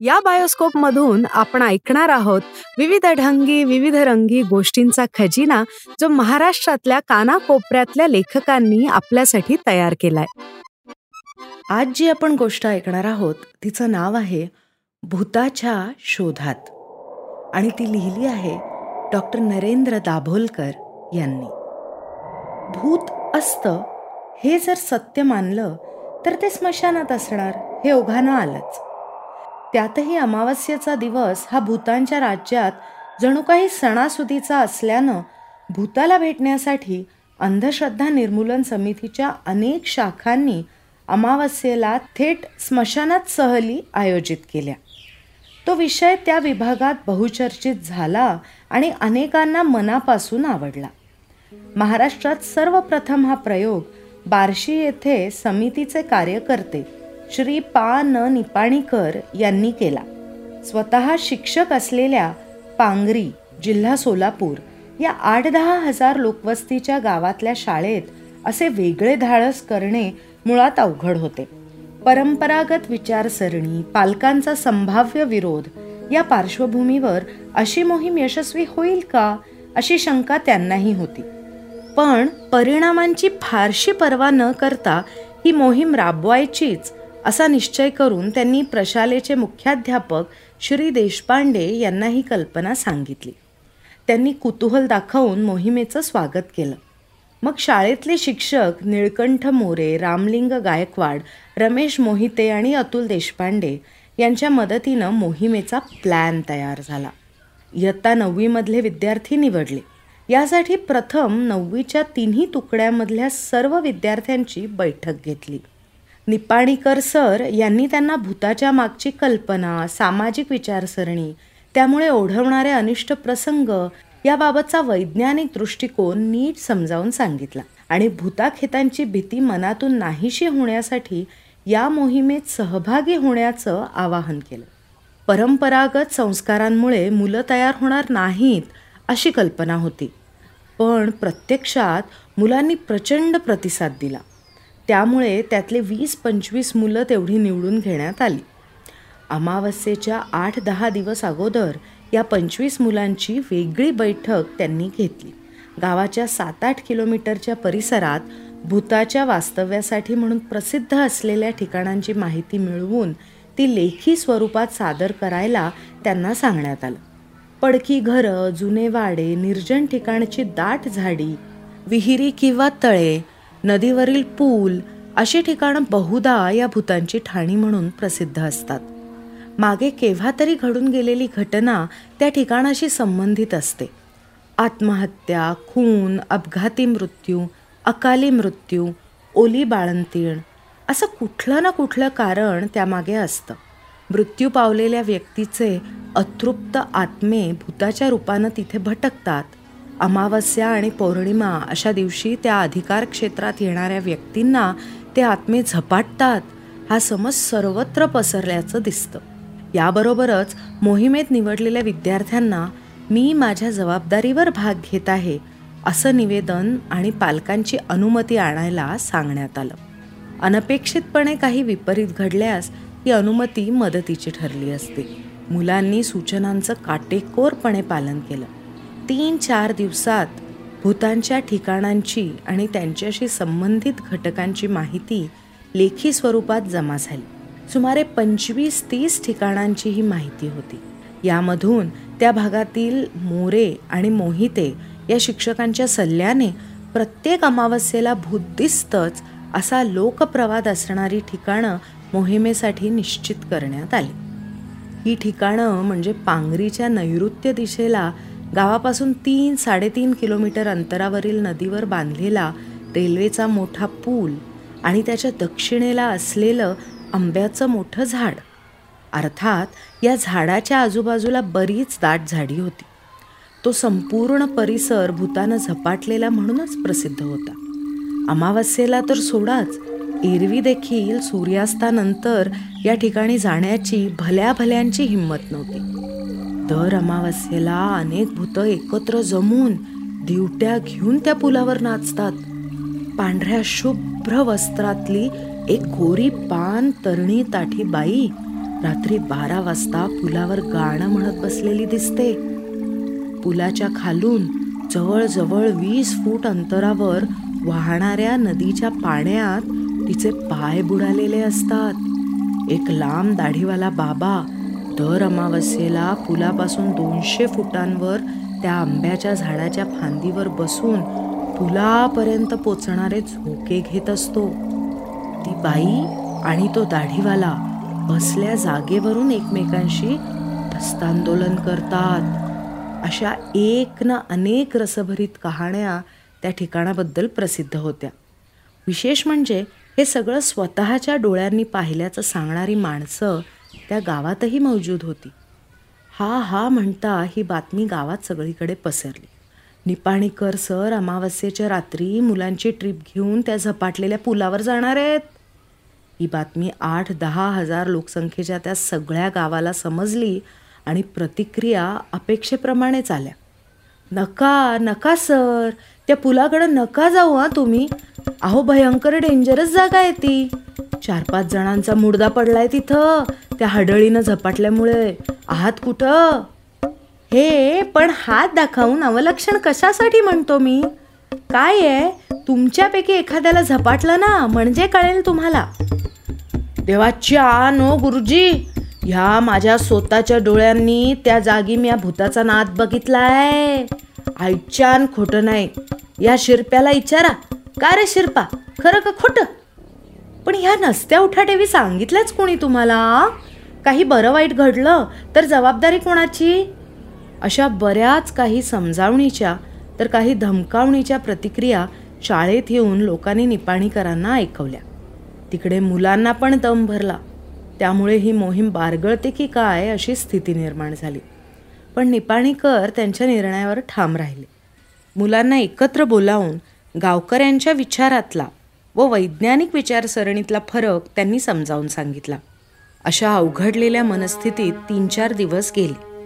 या बायोस्कोप मधून आपण ऐकणार आहोत विविध ढंगी विविध रंगी गोष्टींचा खजिना जो महाराष्ट्रातल्या कानाकोपऱ्यातल्या लेखकांनी आपल्यासाठी तयार केलाय. आज जी आपण गोष्ट ऐकणार आहोत तिचं नाव आहे भूताच्या शोधात. आणि ती लिहिली आहे डॉक्टर नरेंद्र दाभोलकर यांनी. भूत असतं हे जर सत्य मानलं तर ते स्मशानात असणार हे ओघानं आलंच. त्यातही अमावस्येचा दिवस हा भूतांच्या राज्यात जणू काही सणासुदीचा असल्यानं भूताला भेटण्यासाठी अंधश्रद्धा निर्मूलन समितीच्या अनेक शाखांनी अमावस्येला थेट स्मशानात सहली आयोजित केल्या. तो विषय त्या विभागात बहुचर्चित झाला आणि अनेकांना मनापासून आवडला. महाराष्ट्रात सर्वप्रथम हा प्रयोग बार्शी येथे समितीचे कार्यकर्ते श्री पा न निपाणीकर यांनी केला. स्वतः शिक्षक असलेल्या पांगरी जिल्हा सोलापूर या आठ दहा हजार लोकवस्तीच्या गावातल्या शाळेत असे वेगळे धाडस करणे मुळात अवघड होते. परंपरागत विचारसरणी पालकांचा संभाव्य विरोध या पार्श्वभूमीवर अशी मोहीम यशस्वी होईल का अशी शंका त्यांनाही होती. पण परिणामांची फारशी पर्वा न करता ही मोहीम राबवायचीच असा निश्चय करून त्यांनी प्रशालेचे मुख्याध्यापक श्री देशपांडे यांना ही कल्पना सांगितली. त्यांनी कुतूहल दाखवून मोहिमेचं स्वागत केलं. मग शाळेतले शिक्षक निळकंठ मोरे रामलिंग गायकवाड रमेश मोहिते आणि अतुल देशपांडे यांच्या मदतीनं मोहिमेचा प्लॅन तयार झाला. इयत्ता नववीमधले विद्यार्थी निवडले. यासाठी प्रथम नववीच्या तिन्ही तुकड्यामधल्या सर्व विद्यार्थ्यांची बैठक घेतली. निपाणीकर सर यांनी त्यांना भूताच्या मागची कल्पना सामाजिक विचारसरणी त्यामुळे ओढवणारे अनिष्ट प्रसंग याबाबतचा वैज्ञानिक दृष्टिकोन नीट समजावून सांगितला. आणि भूताखेतांची भीती मनातून नाहीशी होण्यासाठी या मोहिमेत सहभागी होण्याचं आवाहन केलं. परंपरागत संस्कारांमुळे मुलं तयार होणार नाहीत अशी कल्पना होती. पण प्रत्यक्षात मुलांनी प्रचंड प्रतिसाद दिला. त्यामुळे त्यातले वीस पंचवीस मुलं तेवढी निवडून घेण्यात आली. अमावस्येच्या आठ दहा दिवस अगोदर या पंचवीस मुलांची वेगळी बैठक त्यांनी घेतली. गावाच्या सात आठ किलोमीटरच्या परिसरात भूताच्या वास्तव्यासाठी म्हणून प्रसिद्ध असलेल्या ठिकाणांची माहिती मिळवून ती लेखी स्वरूपात सादर करायला त्यांना सांगण्यात आलं. पडकी घरं जुने वाडे निर्जन ठिकाणची दाट झाडी विहिरी किंवा तळे नदीवरील पूल अशी ठिकाणं बहुधा या भूतांची ठाणी म्हणून प्रसिद्ध असतात. मागे केव्हा तरी घडून गेलेली घटना त्या ठिकाणाशी संबंधित असते. आत्महत्या खून अपघाती मृत्यू अकाली मृत्यू ओली बाळंतीण असं कुठलं ना कुठलं कारण त्यामागे असतं. मृत्यू पावलेल्या व्यक्तीचे अतृप्त आत्मे भूताच्या रूपानं तिथे भटकतात. अमावस्या आणि पौर्णिमा अशा दिवशी त्या अधिकार क्षेत्रात येणाऱ्या व्यक्तींना ते आत्मे झपाटतात हा समज सर्वत्र पसरल्याचं दिसतं. याबरोबरच मोहिमेत निवडलेल्या विद्यार्थ्यांना मी माझ्या जबाबदारीवर भाग घेत आहे असं निवेदन आणि पालकांची अनुमती आणायला सांगण्यात आलं. अनपेक्षितपणे काही विपरीत घडल्यास ही अनुमती मदतीची ठरली असते. मुलांनी सूचनांचं काटेकोरपणे पालन केलं. तीन चार दिवसात भूतांच्या ठिकाणांची आणि त्यांच्याशी संबंधित घटकांची माहिती लेखी स्वरूपात जमा झाली. सुमारे पंचवीस तीस ठिकाणांची ही माहिती होती. यामधून त्या भागातील मोरे आणि मोहिते या शिक्षकांच्या सल्ल्याने प्रत्येक अमावस्येला भूत दिसतच असा लोकप्रवाद असणारी ठिकाणं मोहिमेसाठी निश्चित करण्यात आली. ही ठिकाणं म्हणजे पांगरीच्या नैऋत्य दिशेला गावापासून तीन साडेतीन किलोमीटर अंतरावरील नदीवर बांधलेला रेल्वेचा मोठा पूल आणि त्याच्या दक्षिणेला असलेलं आंब्याचं मोठं झाड. अर्थात या झाडाच्या आजूबाजूला बरीच दाट झाडी होती. तो संपूर्ण परिसर भूतानं झपाटलेला म्हणूनच प्रसिद्ध होता. अमावस्येला तर सोडाच एरवी देखील सूर्यास्तानंतर या ठिकाणी जाण्याची भल्या भल्यांची हिंमत नव्हती. दर अमावस्येला अनेक भूतं एकत्र जमून दिवट्या घेऊन त्या पुलावर नाचतात. पांढऱ्या शुभ्र वस्त्रातली एक गोरी पान तरणी ताठी बाई रात्री बारा वाजता पुलावर गाणं म्हणत बसलेली दिसते. पुलाच्या खालून जवळजवळ वीस फूट अंतरावर वाहणाऱ्या नदीच्या पाण्यात तिचे पाय बुडालेले असतात. एक लांब दाढीवाला बाबा दर अमावस्येला पुलापासून दोनशे फुटांवर त्या आंब्याच्या झाडाच्या फांदीवर बसून पुलापर्यंत पोचणारे झोके घेत असतो. ती बाई आणि तो दाढीवाला बसल्या जागेवरून एकमेकांशी हस्तांदोलन करतात. अशा एक ना अनेक रसभरीत कहाण्या त्या ठिकाणाबद्दल प्रसिद्ध होत्या. विशेष म्हणजे हे सगळं स्वतःच्या डोळ्यांनी पाहिल्याचं सांगणारी माणसं त्या गावातही मौजूद होती. हा हा म्हणता ही बातमी गावात सगळीकडे पसरली. निपाणीकर सर अमावस्येच्या रात्री मुलांची ट्रीप घेऊन त्या झपाटलेल्या पुलावर जाणार आहेत. ही बातमी आठ दहा हजार लोकसंख्येच्या त्या सगळ्या गावाला समजली आणि प्रतिक्रिया अपेक्षेप्रमाणेच आल्या. नका नका सर. त्या पुलाकडं नका जाऊ हा तुम्ही. अहो भयंकर डेंजरस जागा आहे ती. चार पाच जणांचा मुडदा पडलाय तिथं. त्या हडळीनं झपाटल्यामुळे. आहात कुठं? हे पण हात दाखवून अवलक्षण कशासाठी म्हणतो मी? काय आहे? तुमच्यापैकी एखाद्याला झपाटलं ना म्हणजे कळेल तुम्हाला. देवाच्या नो गुरुजी. ह्या माझ्या स्वतःच्या डोळ्यांनी त्या जागी मी या भूताचा नाद बघितलाय. आईच्यान खोटं नाही. या शिरप्याला विचारा का रे शिरपा? खरं का खोटं? पण ह्या नसत्या उठाटेवी सांगितल्याच कोणी तुम्हाला? काही बरं वाईट घडलं तर जबाबदारी कोणाची? अशा बऱ्याच काही समजावणीच्या तर काही धमकावणीच्या प्रतिक्रिया शाळेत येऊन लोकांनी निपाणीकरांना ऐकवल्या. तिकडे मुलांना पण दम भरला. त्यामुळे ही मोहीम बारगळते की काय अशी स्थिती निर्माण झाली. पण निपाणीकर त्यांच्या निर्णयावर ठाम राहिले. मुलांना एकत्र बोलावून गावकऱ्यांच्या विचारातला व वैज्ञानिक विचारसरणीतला फरक त्यांनी समजावून सांगितला. अशा अवघडलेल्या मनस्थितीत तीन चार दिवस गेले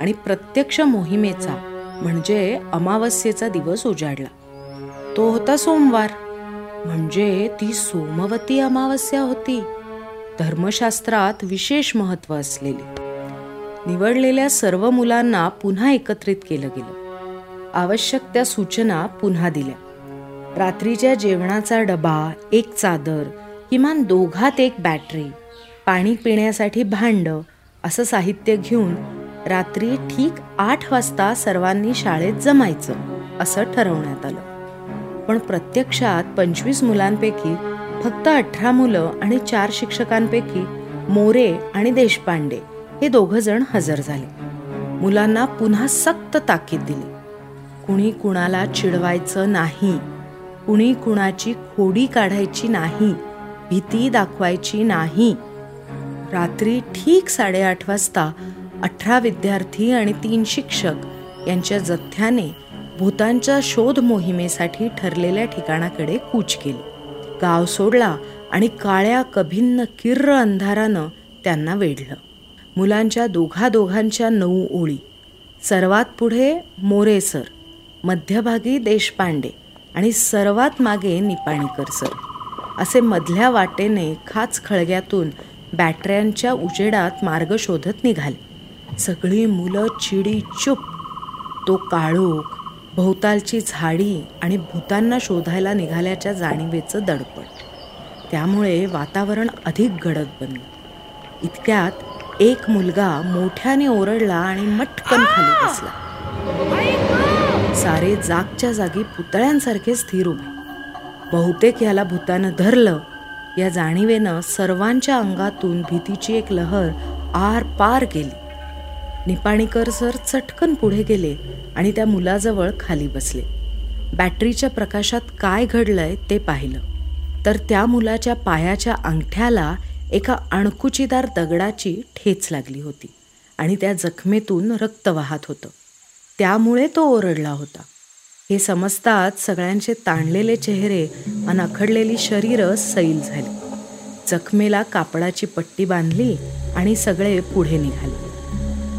आणि प्रत्यक्ष मोहिमेचा म्हणजे अमावस्येचा दिवस उजाडला. तो होता सोमवार. म्हणजे ती सोमवती अमावस्या होती. धर्मशास्त्रात विशेष महत्त्व असलेली. निवडलेल्या सर्व मुलांना पुन्हा एकत्रित केलं गेलं. आवश्यक त्या सूचना पुन्हा दिल्या. रात्रीच्या जेवणाचा डबा एक चादर किमान दोघात एक बॅटरी पाणी पिण्यासाठी भांड असं साहित्य घेऊन रात्री ठीक आठ वाजता सर्वांनी शाळेत जमायचं असं ठरवण्यात आलं. पण प्रत्यक्षात पंचवीस मुलांपैकी फक्त अठरा मुलं आणि चार शिक्षकांपैकी मोरे आणि देशपांडे हे दोघं जण हजर झाले. मुलांना पुन्हा सक्त ताकीद दिली. कुणी कुणाला चिडवायचं नाही. कुणी कुणाची खोडी काढायची नाही भीती दाखवायची नाही. रात्री ठीक साडेआठ वाजता अठरा विद्यार्थी आणि तीन शिक्षक यांच्या जथ्याने भूतांच्या शोध मोहिमेसाठी ठरलेल्या ठिकाणाकडे कूच केली. गाव सोडला आणि काळ्या कभिन्न किर्र अंधारानं त्यांना वेढलं. मुलांच्या दोघा दोघांच्या नऊ ओळी. सर्वात पुढे मोरेसर मध्यभागी देशपांडे. आणि सर्वात मागे निपाणीकर सर असे मधल्या वाटेने खाच खळग्यातून बॅटऱ्यांच्या उजेडात मार्ग शोधत निघाले. सगळी मुलं चिडी चुप. तो काळोख भोवतालची झाडी आणि भूतांना शोधायला निघाल्याच्या जाणीवेचं दडपण त्यामुळे वातावरण अधिक गडद बनलं. इतक्यात एक मुलगा मोठ्याने ओरडला आणि मटकन खाली बसला. सारे जागच्या जागी पुतळ्यांसारखे स्थिर उभे. बहुतेक याला भूतानं धरलं. या जाणीवेनं सर्वांच्या अंगातून भीतीची एक लहर आर पार गेली निपाणीकर सर चटकन पुढे गेले आणि त्या मुलाजवळ खाली बसले. बॅटरीच्या प्रकाशात काय घडलंय ते पाहिलं. तर त्या मुलाच्या पायाच्या अंगठ्याला एका अणकुचीदार दगडाची ठेच लागली होती आणि त्या जखमेतून रक्त वाहत होतं. त्यामुळे तो ओरडला होता. हे समजताच सगळ्यांचे ताणलेले चेहरे आणि अखडलेली शरीरं सैल झाली. जखमेला कापडाची पट्टी बांधली आणि सगळे पुढे निघाले.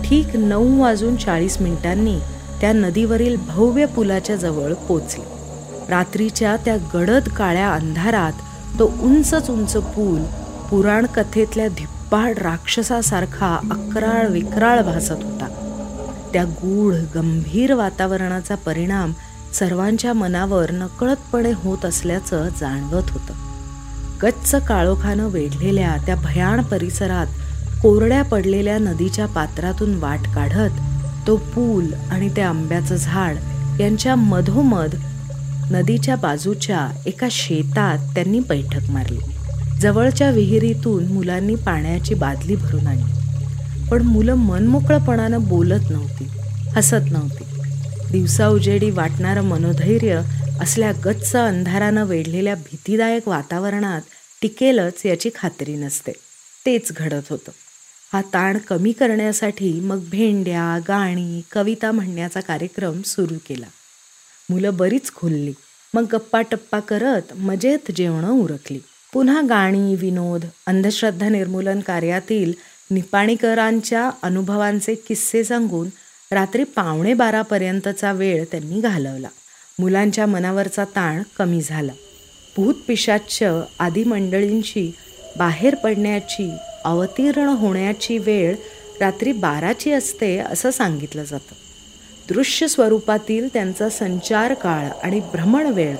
ठीक नऊ वाजून चाळीस मिनिटांनी त्या नदीवरील भव्य पुलाच्या जवळ पोचले. रात्रीच्या त्या गडद काळ्या अंधारात तो उंचच उंच पूल पुराण कथेतल्या धिप्पाड राक्षसासारखा अकराळ विक्राळ भासत होता. त्या गूढ गंभीर वातावरणाचा परिणाम सर्वांच्या मनावर नकळतपणे होत असल्याचं जाणवत होतं. गच्च काळोखानं वेढलेल्या त्या भयाण परिसरात कोरड्या पडलेल्या नदीच्या पात्रातून वाट काढत तो पूल आणि ते आंब्याचं झाड यांच्या मधोमध नदीच्या बाजूच्या एका शेतात त्यांनी बैठक मारली. जवळच्या विहिरीतून मुलांनी पाण्याची बादली भरून आणली. पण मुलं मनमोकळपणानं बोलत नव्हती हसत नव्हती. दिवसा उजेडी वाटणारं मनोधैर्य असल्या गच्च अंधारानं वेढलेल्या भीतीदायक वातावरणात टिकेलच याची खात्री नसते. तेच घडत होतं. हा ताण कमी करण्यासाठी मग भेंड्या गाणी कविता म्हणण्याचा कार्यक्रम सुरू केला. मुलं बरीच खुलली. मग गप्पा टप्पा करत मजेत जेवणं उरकली. पुन्हा गाणी विनोद अंधश्रद्धा निर्मूलन कार्यातील निपाणीकरांच्या अनुभवांचे किस्से सांगून रात्री पावणे बारापर्यंतचा वेळ त्यांनी घालवला. मुलांच्या मनावरचा ताण कमी झाला. भूतपिशाच्य आदी मंडळींची बाहेर पडण्याची अवतीर्ण होण्याची वेळ रात्री बाराची असते असं सांगितलं जातं. दृश्य स्वरूपातील त्यांचा संचार काळ आणि भ्रमण वेळ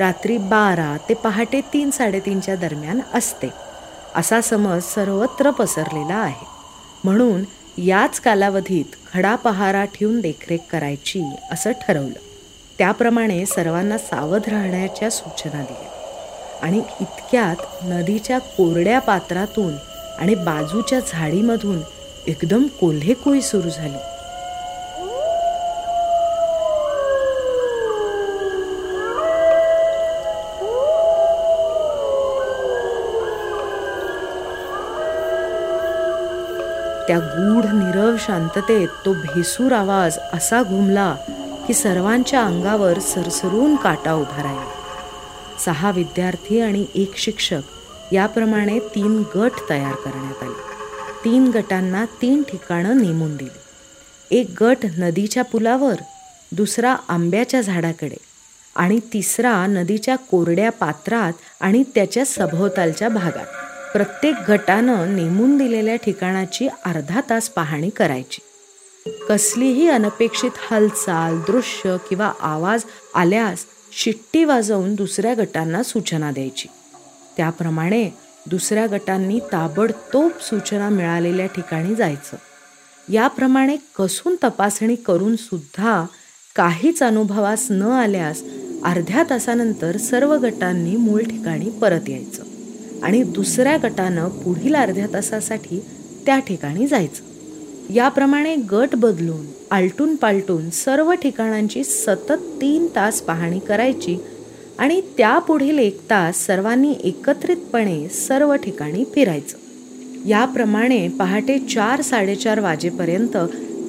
रात्री बारा ते पहाटे तीन साडेतीनच्या दरम्यान असते. असा समज सर्वत्र पसरलेला आहे. म्हणून याच कालावधीत खडा पहारा ठेवून देखरेख करायची असं ठरवलं. त्याप्रमाणे सर्वांना सावध राहण्याच्या सूचना दिल्या. आणि इतक्यात नदीच्या कोरड्या पात्रातून आणि बाजूच्या झाडीमधून एकदम कोल्हेकुई सुरू झाली. त्या गूढ निरव शांततेत तो भेसूर आवाज असा घुमला की सर्वांच्या अंगावर सरसरून काटा उभा राहिला. सहा विद्यार्थी आणि एक शिक्षक याप्रमाणे तीन गट तयार करण्यात आले. तीन गटांना तीन ठिकाणं नेमून दिली. एक गट नदीच्या पुलावर दुसरा आंब्याच्या झाडाकडे आणि तिसरा नदीच्या कोरड्या पात्रात आणि त्याच्या सभोवतालच्या भागात. प्रत्येक गटानं नेमून दिलेल्या ठिकाणाची अर्धा तास पाहणी करायची. कसलीही अनपेक्षित हालचाल दृश्य किंवा आवाज आल्यास शिट्टी वाजवून दुसऱ्या गटांना सूचना द्यायची. त्याप्रमाणे दुसऱ्या गटांनी ताबडतोब सूचना मिळालेल्या ठिकाणी जायचं. याप्रमाणे कसून तपासणी करून सुद्धा काहीच अनुभवास न आल्यास अर्ध्या तासानंतर सर्व गटांनी मूळ ठिकाणी परत यायचं. आणि दुसऱ्या गटानं पुढील अर्ध्या तासासाठी त्या ठिकाणी जायचं. याप्रमाणे गट बदलून आलटून पालटून सर्व ठिकाणांची सतत तीन तास पाहणी करायची आणि त्यापुढील एक तास सर्वांनी एकत्रितपणे सर्व ठिकाणी फिरायचं. याप्रमाणे पहाटे चार साडेचार वाजेपर्यंत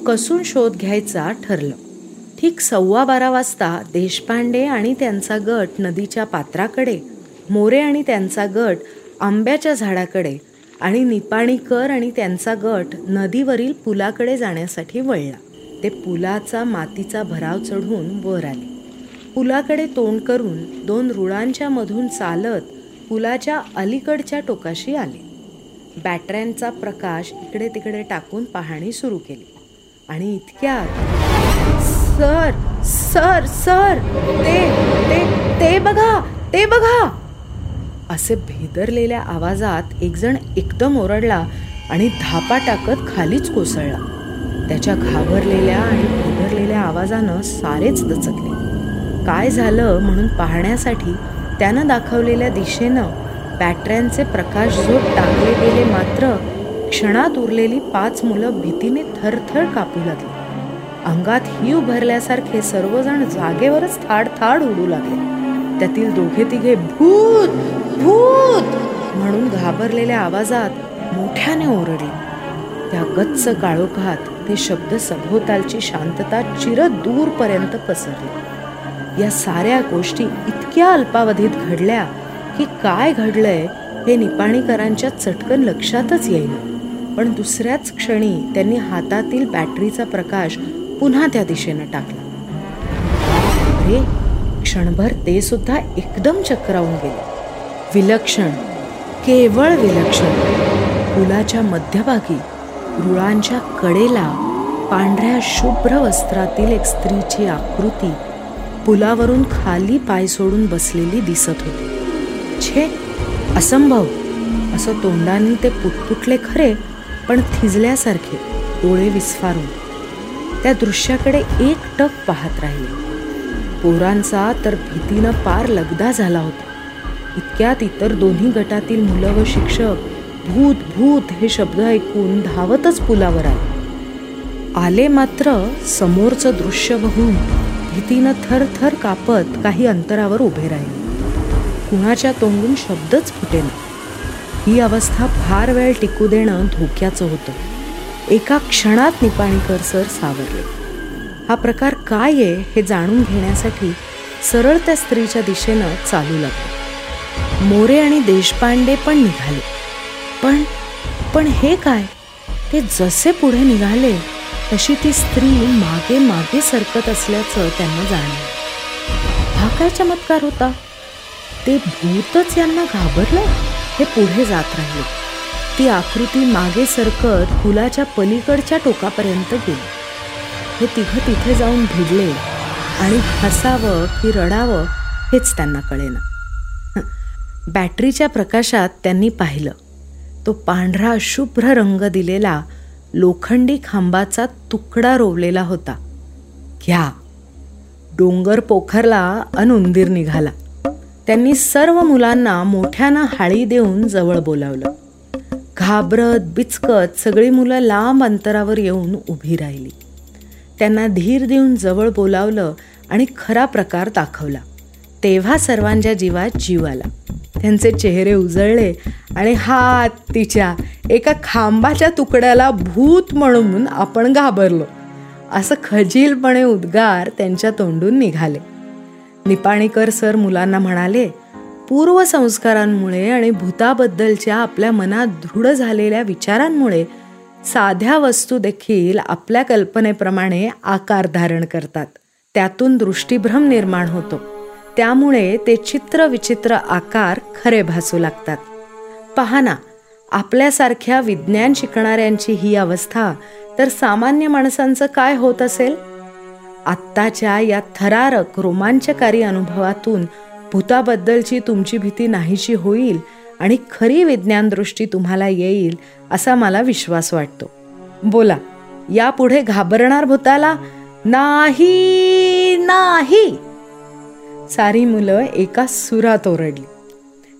कसून शोध घ्यायचा ठरलं. ठीक सव्वा बारा वाजता देशपांडे आणि त्यांचा गट नदीच्या पात्राकडे मोरे आणि त्यांचा गट आंब्याच्या झाडाकडे आणि निपाणीकर आणि त्यांचा गट नदीवरील पुलाकडे जाण्यासाठी वळला. ते पुलाचा मातीचा भराव चढून वर आले. पुलाकडे तोंड करून दोन रुळांच्या मधून चालत पुलाच्या अलीकडच्या टोकाशी आले. बॅटऱ्यांचा प्रकाश इकडे तिकडे टाकून पाहणी सुरू केली. आणि इतक्यात सर सर सर ते ते ते बघा ते बघा असे भेदरलेल्या आवाजात एकजण एकदम ओरडला आणि धापा टाकत खालीच कोसळला. त्याच्या घाबरलेल्या आणि भेदरलेल्या आवाजानं सारेच दचकले. काय झालं म्हणून पाहण्यासाठी त्यानं दाखवलेल्या दिशेनं बॅटऱ्यांचे प्रकाश झोप टाकले गेले मात्र क्षणात उरलेली पाच मुलं भीतीने थरथर कापू लागली. अंगात हिव भरल्यासारखे सर्वजण जागेवरच थाड थाड उडू लागले. त्यातील दोघे तिघे भूत भूत म्हणून घाबरलेल्या आवाजात मोठ्याने ओरडले. त्या गच्च काळोखात ते शब्द सभोवतालची शांतता चिर दूरपर्यंत पसरली. या साऱ्या गोष्टी इतक्या अल्पावधीत घडल्या की काय घडलंय हे निपाणीकरांच्या चटकन लक्षातच येईल पण दुसऱ्याच क्षणी त्यांनी हातातील बॅटरीचा प्रकाश पुन्हा त्या दिशेनं टाकला. अरे क्षणभर ते सुद्धा एकदम चक्रावून गेले. विलक्षण केवळ विलक्षण. पुलाच्या मध्यभागी रुळांच्या कडेला पांढऱ्या शुभ्र वस्त्रातील एक स्त्रीची आकृती पुलावरून खाली पाय सोडून बसलेली दिसत होती. छे असंभव. असं तोंडांनी ते पुटपुटले खरे पण थिजल्यासारखे डोळे विस्फारून. त्या दृश्याकडे एक टक पाहत राहिले. पोरांचा तर भीतीनं पार लगदा झाला होता. इतक्यात इतर दोन्ही गटातील मुलं व शिक्षक भूत भूत हे शब्द ऐकून धावतच पुलावर आले. आले मात्र समोरचं दृश्य बघून भीतीनं थरथर कापत काही अंतरावर उभे राहिले. कुणाच्या तोंडून शब्दच फुटेना. ही अवस्था फार वेळ टिकू देणं धोक्याचं होतं. एका क्षणात निपाणीकर सर सावरले. हा प्रकार काय आहे हे जाणून घेण्यासाठी सरळ त्या स्त्रीच्या दिशेनं चालू लागलो. मोरे आणि देशपांडे पण निघाले. पण पण हे काय? ते जसे पुढे निघाले तशी ती स्त्री मागे मागे सरकत असल्याचं त्यांना जाणवलं हा काय चमत्कार होता? ते भूतच यांना घाबरलं? हे पुढे जात राहिले. ती आकृती मागे सरकत पुलाच्या पलीकडच्या टोकापर्यंत गेली. हे तिघं तिथे जाऊन भिडले. आणि हसावं की रडावं हेच त्यांना कळेना. बॅटरीच्या प्रकाशात त्यांनी पाहिलं. तो पांढरा शुभ्र रंग दिलेला लोखंडी खांबाचा तुकडा रोवलेला होता. घ्या. डोंगर पोखरला अन उंदीर निघाला. त्यांनी सर्व मुलांना मोठ्यानं हाळी देऊन जवळ बोलावलं. घाबरत बिचकत सगळी मुलं लांब अंतरावर येऊन उभी राहिली. त्यांना धीर देऊन जवळ बोलावलं आणि खरा प्रकार दाखवला. तेव्हा सर्वांच्या जीवात जीव आला. त्यांचे चेहरे उजळले आणि हात तिच्या एका खांबाच्या तुकड्याला भूत म्हणून आपण घाबरलो. असं खजीलपणे उद्गार त्यांच्या तोंडून निघाले. निपाणीकर सर मुलांना म्हणाले पूर्वसंस्कारांमुळे आणि भूताबद्दलच्या आपल्या मनात दृढ झालेल्या विचारांमुळे साध्या वस्तू देखील आपल्या कल्पनेप्रमाणे आकार धारण करतात. त्यातून दृष्टीभ्रम निर्माण होतो. त्यामुळे ते चित्र विचित्र आकार खरे भासू लागतात. पहा ना आपल्यासारख्या विज्ञान शिकणाऱ्यांची ही अवस्था तर सामान्य माणसांचं काय होत असेल? आत्ताच्या या थरारक रोमांचकारी अनुभवातून भूताबद्दलची तुमची भीती नाहीशी होईल आणि खरी विज्ञानदृष्टी तुम्हाला येईल असा मला विश्वास वाटतो. बोला यापुढे घाबरणार भूताला? नाही नाही. सारी मुलं एका सुरात ओरडली.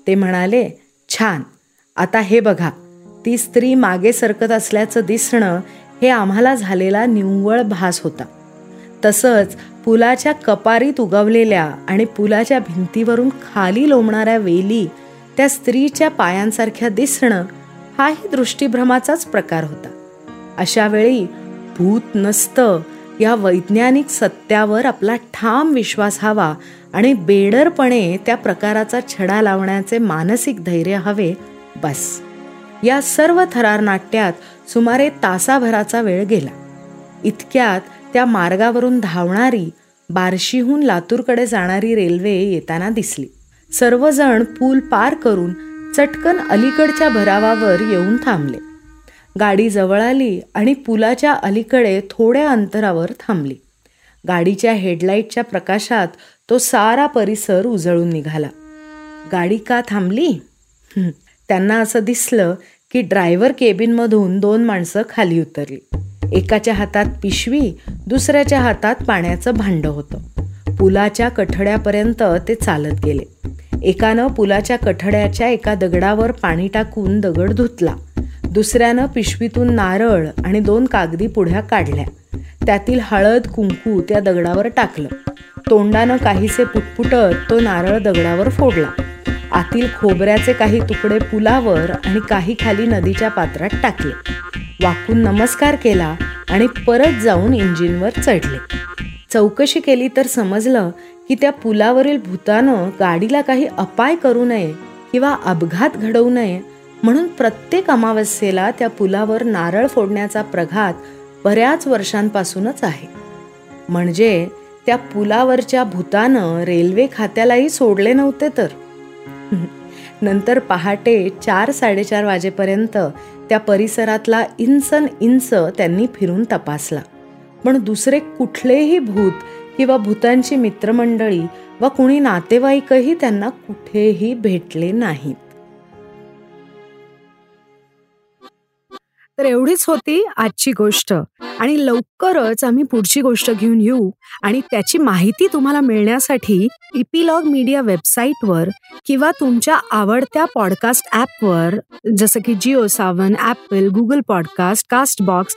ते म्हणाले छान आता हे बघा. ती स्त्री मागे सरकत असल्याचं दिसणं हे आम्हाला झालेला निव्वळ भास होता. तसंच पुलाच्या कपारीत उगवलेल्या आणि पुलाच्या भिंतीवरून खाली लोंबणाऱ्या वेली त्या स्त्रीच्या पायांसारख्या दिसणं हाही दृष्टीभ्रमाचाच प्रकार होता. अशा वेळी भूत नसतं या वैज्ञानिक सत्यावर आपला ठाम विश्वास हवा आणि बेडरपणे त्या प्रकाराचा छडा लावण्याचे मानसिक धैर्य हवे बस. या सर्व थरार नाट्यात सुमारे तासाभराचा वेळ गेला. इतक्यात त्या मार्गावरून धावणारी बार्शीहून लातूरकडे जाणारी रेल्वे येताना दिसली. सर्वजण पूल पार करून चटकन अलीकडच्या भरावावर येऊन थांबले. गाडी जवळ आली आणि पुलाच्या अलीकडे थोड्या अंतरावर थांबली. गाडीच्या हेडलाईटच्या प्रकाशात तो सारा परिसर उजळून निघाला. गाडी का थांबली? त्यांना असं दिसलं की ड्रायव्हर केबिनमधून दोन माणसं खाली उतरली. एकाच्या हातात पिशवी दुसऱ्याच्या हातात पाण्याचं भांडं होतं. पुलाच्या कठड्यापर्यंत ते चालत गेले. एकानं पुलाच्या कठड्याच्या एका दगडावर पाणी टाकून दगड धुतला. दुसऱ्यानं पिशवीतून नारळ आणि दोन कागदी पुढ्या काढल्या. त्यातील हळद कुंकू त्या दगडावर टाकलं. तोंडानं काहीसे पुटपुटत तो नारळ दगडावर फोडला. आतील खोबऱ्याचे काही तुकडे पुलावर आणि काही खाली नदीच्या पात्रात टाकले. वाकून नमस्कार केला आणि परत जाऊन इंजिनवर चढले. चौकशी केली तर समजलं की त्या पुलावरील भूतानं गाडीला काही अपाय करू नये किंवा अपघात घडवू नये म्हणून प्रत्येक अमावस्येला त्या पुलावर नारळ फोडण्याचा प्रघात बऱ्याच वर्षांपासूनच आहे. म्हणजे त्या पुलावरच्या भूतानं रेल्वे खात्यालाही सोडले नव्हते तर. नंतर पहाटे चार साडेचार वाजेपर्यंत त्या परिसरातला इंचन इंच त्यांनी फिरून तपासला. पण दुसरे कुठलेही भूत किंवा भूतांची मित्रमंडळी व कुणी नातेवाईकही त्यांना कुठेही भेटले नाहीत. तर एवढीच होती आजची गोष्ट. आणि लवकरच आम्ही पुढची गोष्ट घेऊन येऊ आणि त्याची माहिती तुम्हाला मिळण्यासाठी इपिलॉग मीडिया वेबसाईटवर किंवा तुमच्या आवडत्या पॉडकास्ट ॲपवर जसं की Jio Saavn Apple Google podcast Castbox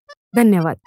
धन्यवाद.